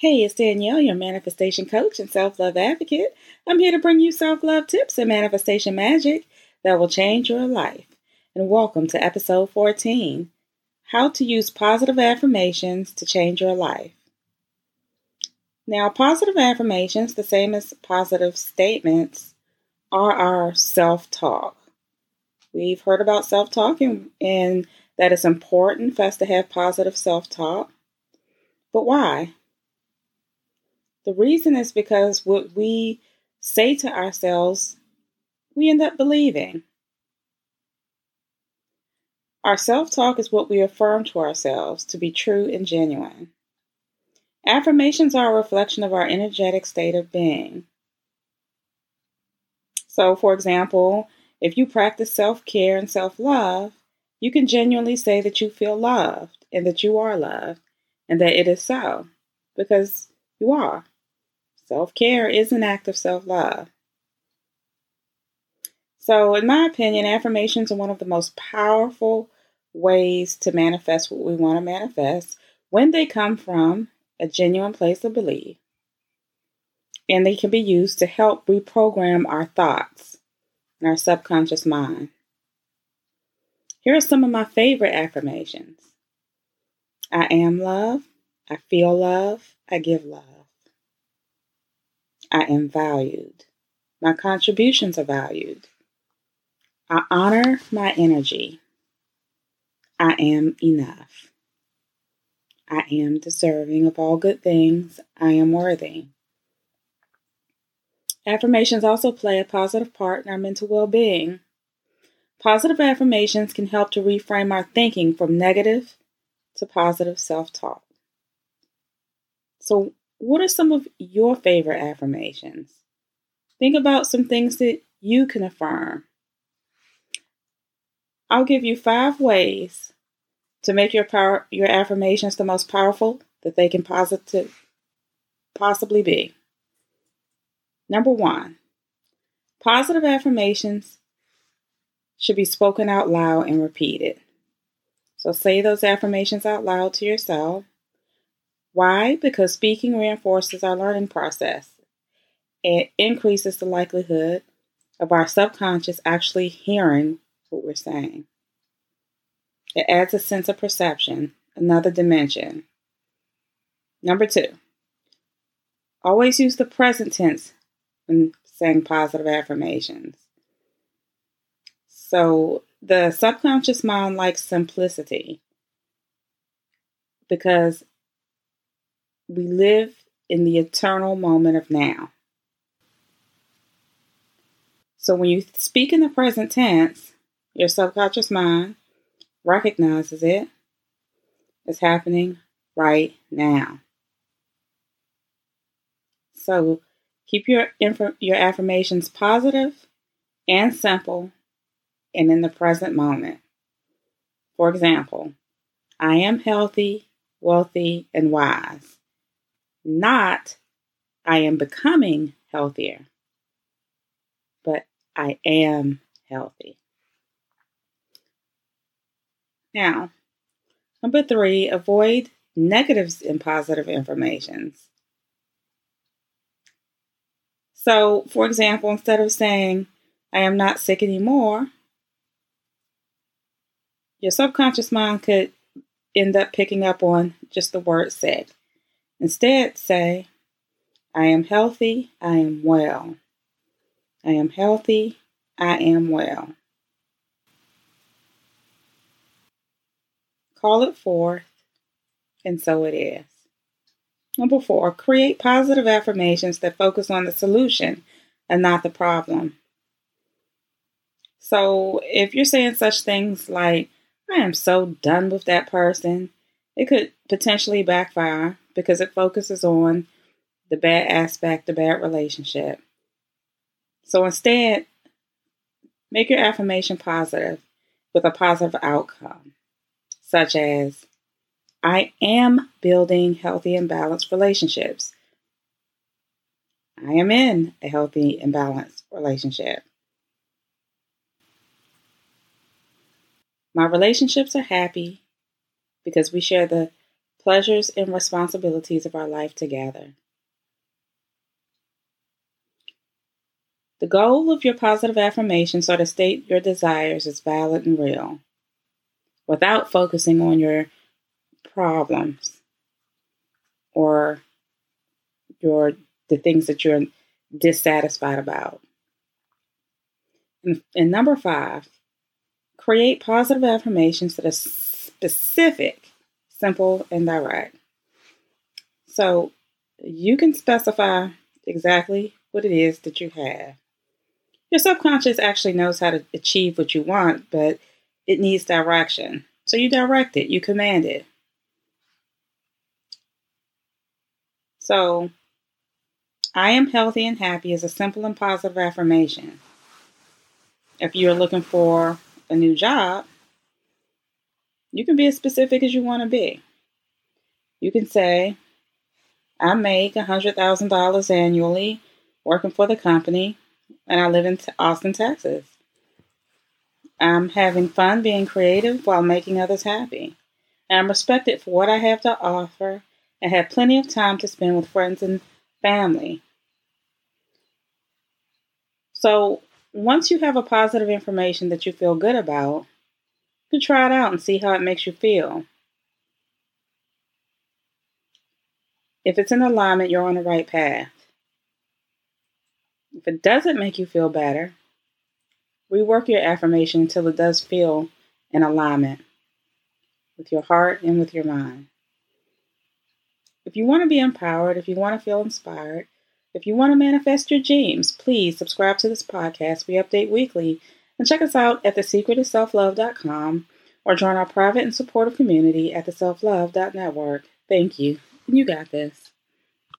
Hey, it's Danielle, your manifestation coach and self love advocate. I'm here to bring you self love tips and manifestation magic that will change your life. And welcome to episode 14 How to Use Positive Affirmations to Change Your Life. Now, positive affirmations, the same as positive statements, are our self talk. We've heard about self talk and, and that it's important for us to have positive self talk. But why? The reason is because what we say to ourselves, we end up believing. Our self talk is what we affirm to ourselves to be true and genuine. Affirmations are a reflection of our energetic state of being. So, for example, if you practice self care and self love, you can genuinely say that you feel loved and that you are loved and that it is so because you are. Self care is an act of self love. So, in my opinion, affirmations are one of the most powerful ways to manifest what we want to manifest when they come from a genuine place of belief. And they can be used to help reprogram our thoughts and our subconscious mind. Here are some of my favorite affirmations I am love. I feel love. I give love. I am valued. My contributions are valued. I honor my energy. I am enough. I am deserving of all good things. I am worthy. Affirmations also play a positive part in our mental well being. Positive affirmations can help to reframe our thinking from negative to positive self talk. So, what are some of your favorite affirmations? Think about some things that you can affirm. I'll give you five ways to make your power your affirmations the most powerful that they can positive possibly be. Number 1. Positive affirmations should be spoken out loud and repeated. So say those affirmations out loud to yourself. Why? Because speaking reinforces our learning process. It increases the likelihood of our subconscious actually hearing what we're saying. It adds a sense of perception, another dimension. Number two, always use the present tense when saying positive affirmations. So the subconscious mind likes simplicity because we live in the eternal moment of now. So when you speak in the present tense, your subconscious mind recognizes it as happening right now. So keep your inf- your affirmations positive and simple and in the present moment. For example, I am healthy, wealthy, and wise not I am becoming healthier, but I am healthy. Now, number three, avoid negatives and positive affirmations. So, for example, instead of saying, I am not sick anymore, your subconscious mind could end up picking up on just the word sick. Instead, say, I am healthy, I am well. I am healthy, I am well. Call it forth, and so it is. Number four, create positive affirmations that focus on the solution and not the problem. So if you're saying such things like, I am so done with that person, it could potentially backfire because it focuses on the bad aspect, the bad relationship. So instead, make your affirmation positive with a positive outcome, such as I am building healthy and balanced relationships. I am in a healthy and balanced relationship. My relationships are happy because we share the pleasures and responsibilities of our life together. The goal of your positive affirmations are to state your desires as valid and real without focusing on your problems or your the things that you're dissatisfied about. And, and number five, create positive affirmations that are specific, simple, and direct. So you can specify exactly what it is that you have. Your subconscious actually knows how to achieve what you want, but it needs direction. So you direct it, you command it. So, I am healthy and happy is a simple and positive affirmation. If you're looking for a new job, you can be as specific as you want to be. You can say, I make $100,000 annually working for the company, and I live in Austin, Texas. I'm having fun being creative while making others happy. I'm respected for what I have to offer and have plenty of time to spend with friends and family. So, once you have a positive information that you feel good about, you try it out and see how it makes you feel. If it's in alignment, you're on the right path. If it doesn't make you feel better, rework your affirmation until it does feel in alignment with your heart and with your mind. If you want to be empowered, if you want to feel inspired, if you want to manifest your dreams, please subscribe to this podcast. We update weekly. And check us out at thesecretofselflove.com or join our private and supportive community at theselflove.network. Thank you. You got this.